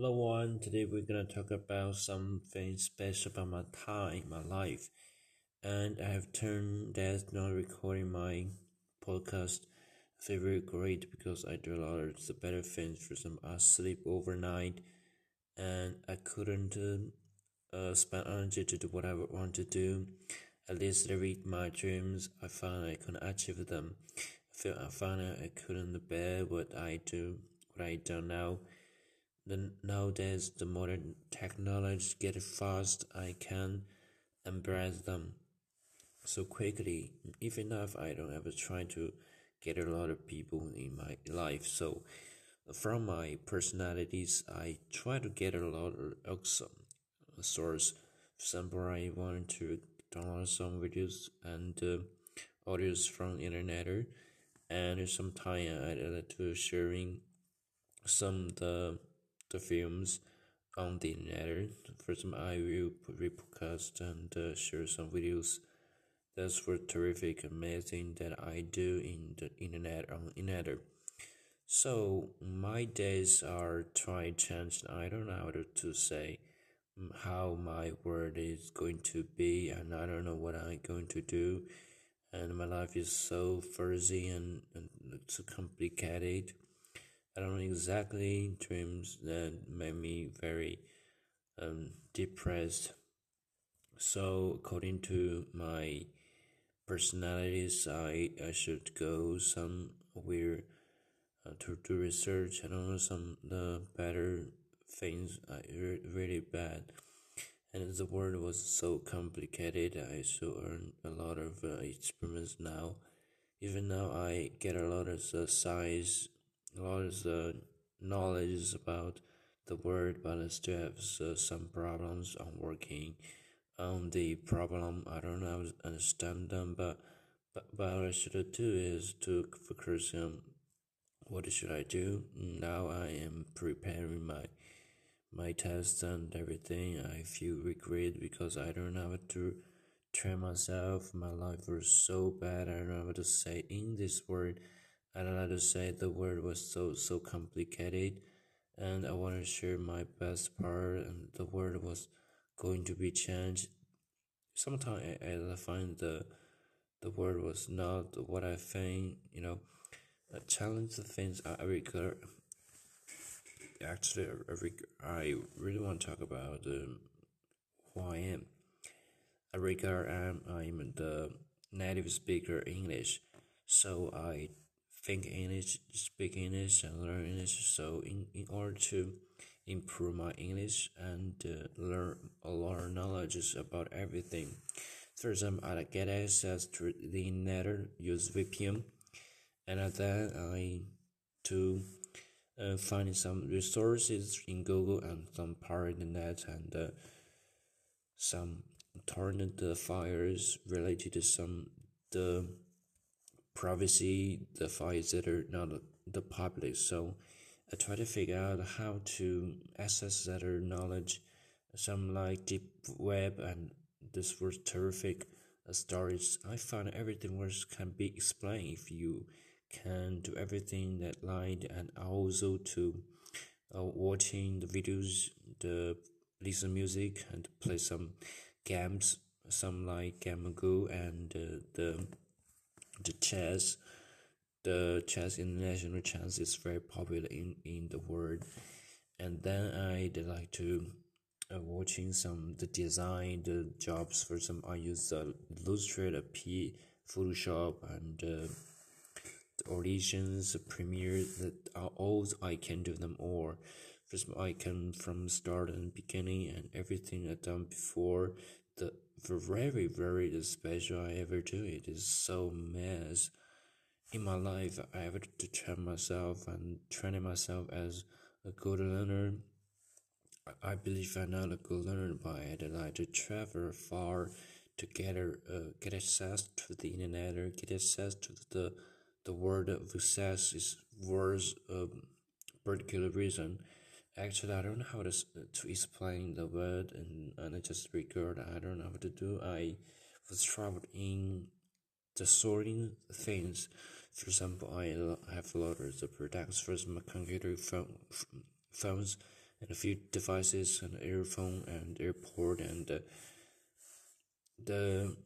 Hello, one. Today we're gonna talk about something special about my time, in my life, and I have turned that not recording my podcast. Very great because I do a lot of the better things. For some, I sleep overnight, and I couldn't uh, uh, spend energy to do what I want to do. At least I read my dreams. I found I couldn't achieve them. I feel I found I couldn't bear what I do, what I do now nowadays the modern technology get fast I can embrace them so quickly. If enough I don't ever try to get a lot of people in my life. So from my personalities I try to get a lot of awesome source. For example I want to download some videos and uh, audios from internet and sometimes I like to sharing some the the films on the internet. First, I will repodcast and uh, share some videos. That's for terrific, amazing that I do in the internet on internet. So my days are trying change. I don't know how to say mm, how my word is going to be, and I don't know what I'm going to do. And my life is so fuzzy and, and so complicated. I don't know exactly dreams that made me very um, depressed. So according to my personalities, I I should go somewhere uh, to do research. I don't know some the better things. I re- really bad, and the world was so complicated. I should earn a lot of uh, experience now. Even now, I get a lot of uh, size a lot of the knowledge about the word, but I still have uh, some problems on working on the problem. I don't know understand them, but but what I should do is to focus on what should I do. Now I am preparing my my test and everything. I feel regret because I don't know how to train myself. My life was so bad. I don't know what to say in this word. I don't know how to say the word was so so complicated and I want to share my best part and the word was going to be changed. Sometimes I, I find the the word was not what I think, you know, a challenge the things I regard. Actually, I really want to talk about um, who I am. I regard I'm, I'm the native speaker English, so I think English, speak English, and learn English. So, in, in order to improve my English and uh, learn a lot of knowledge about everything, for example, I get access to the internet, use VPN, and then I to uh, find some resources in Google and some part internet and uh, some torrent files related to some the privacy the files that are not the public. So I try to figure out how to access that knowledge. Some like deep web and this was terrific uh, storage. I found everything was can be explained if you can do everything that light and also to uh, watching the videos, the listen music and play some games, some like Gamago and uh, the the chess the chess international chess is very popular in in the world. And then i like to uh, watching some the design the jobs for some i use the illustrator p photoshop and uh, the auditions the premiere that are all i can do them all. First i can from start and beginning and everything i done before the very very special I ever do it is so mess. In my life, I have to train myself and training myself as a good learner. I believe I'm not a good learner, but I like to travel far to get uh, get access to the internet or get access to the the word of success is worth a particular reason. Actually, I don't know how to, to explain the word, and, and I just regard I don't know what to do. I was traveled in the sorting things. For example, I have of the products from my computer phone, phones and a few devices, an earphone and airport and uh, the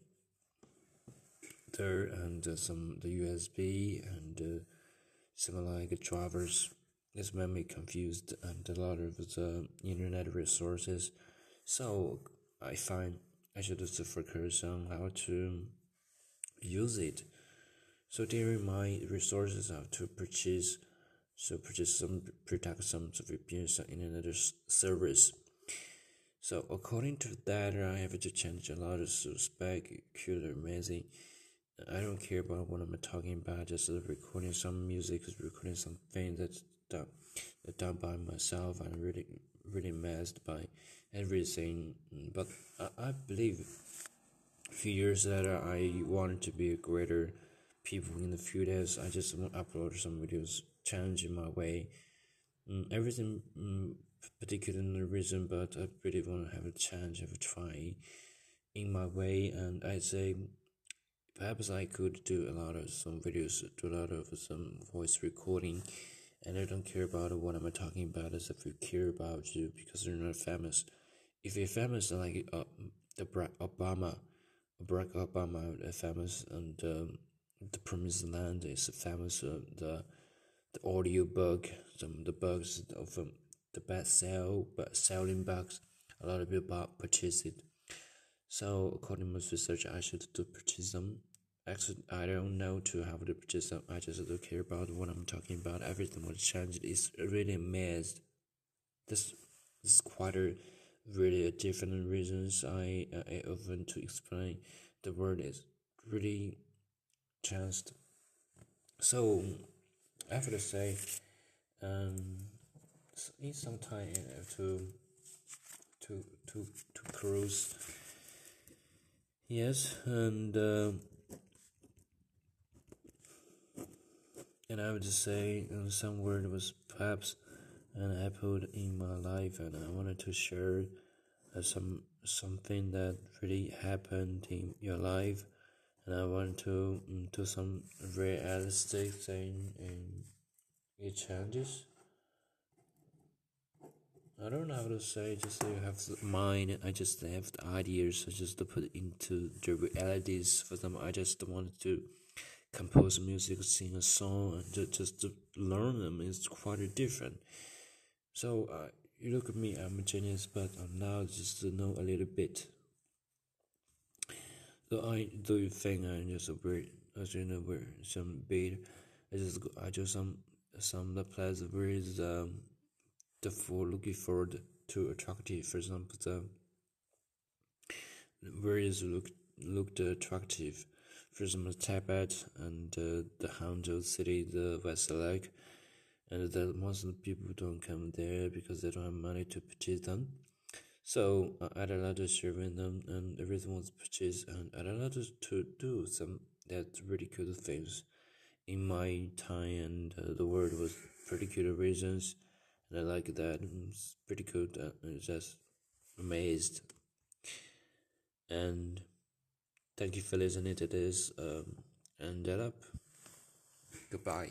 there and uh, some the USB and uh, like drivers. This made me confused and a lot of the internet resources. So I find I should just focus on how to use it. So during my resources, have to purchase, so purchase some protect some VPNs and internet service. So according to that, I have to change a lot of spectacular amazing. I don't care about what I'm talking about. Just recording some music, recording something that's done, done by myself. I'm really, really amazed by everything. But I, I believe a few years later, I wanted to be a greater people in the few days. I just want to upload some videos, challenging my way. Mm, everything mm, particular in the reason, but I really want to have a challenge, have a try in my way. And I say, perhaps I could do a lot of some videos, do a lot of some voice recording and I don't care about what I'm talking about as if you care about you because you're not famous. If you're famous like uh, the Barack Obama, Barack Obama, uh, famous and um, the Promised Land is famous. Uh, the the audio book, some the books of um, the best sell, but selling books, a lot of people purchase it. So according to most research, I should do them. Actually, I don't know to to purchase them. I just don't care about what I'm talking about. Everything was changed. It's really amazed. This, this is quite a really different reasons I, I often to explain. The word is really changed. So I have to say, um, in some time to to to to cruise. Yes, and. Uh, and I would just say uh, some word was perhaps an apple in my life, and I wanted to share uh, some something that really happened in your life, and I want to um, do some realistic thing in it changes. I don't know how to say. Just you have the mind. I just have the ideas. I just put into the realities for them. I just wanted to compose music, sing a song, and just to learn them is quite different. So uh, you look at me, I'm a genius, but I'm now just to know a little bit. So I do think I'm just a weird, I just know some beat. I just I just some some the place where is um for looking for the too attractive. For example, the is look looked attractive For example, Tibet and uh, the Hangzhou city, the West Lake, and that most people don't come there because they don't have money to purchase them. So uh, I allowed to share with them, and everything was purchased, and I allowed to do some that really good things in my time, and uh, the world was good reasons, I like that. It's pretty cool. I'm just amazed, and. Thank you for listening to this um, and that up. Goodbye.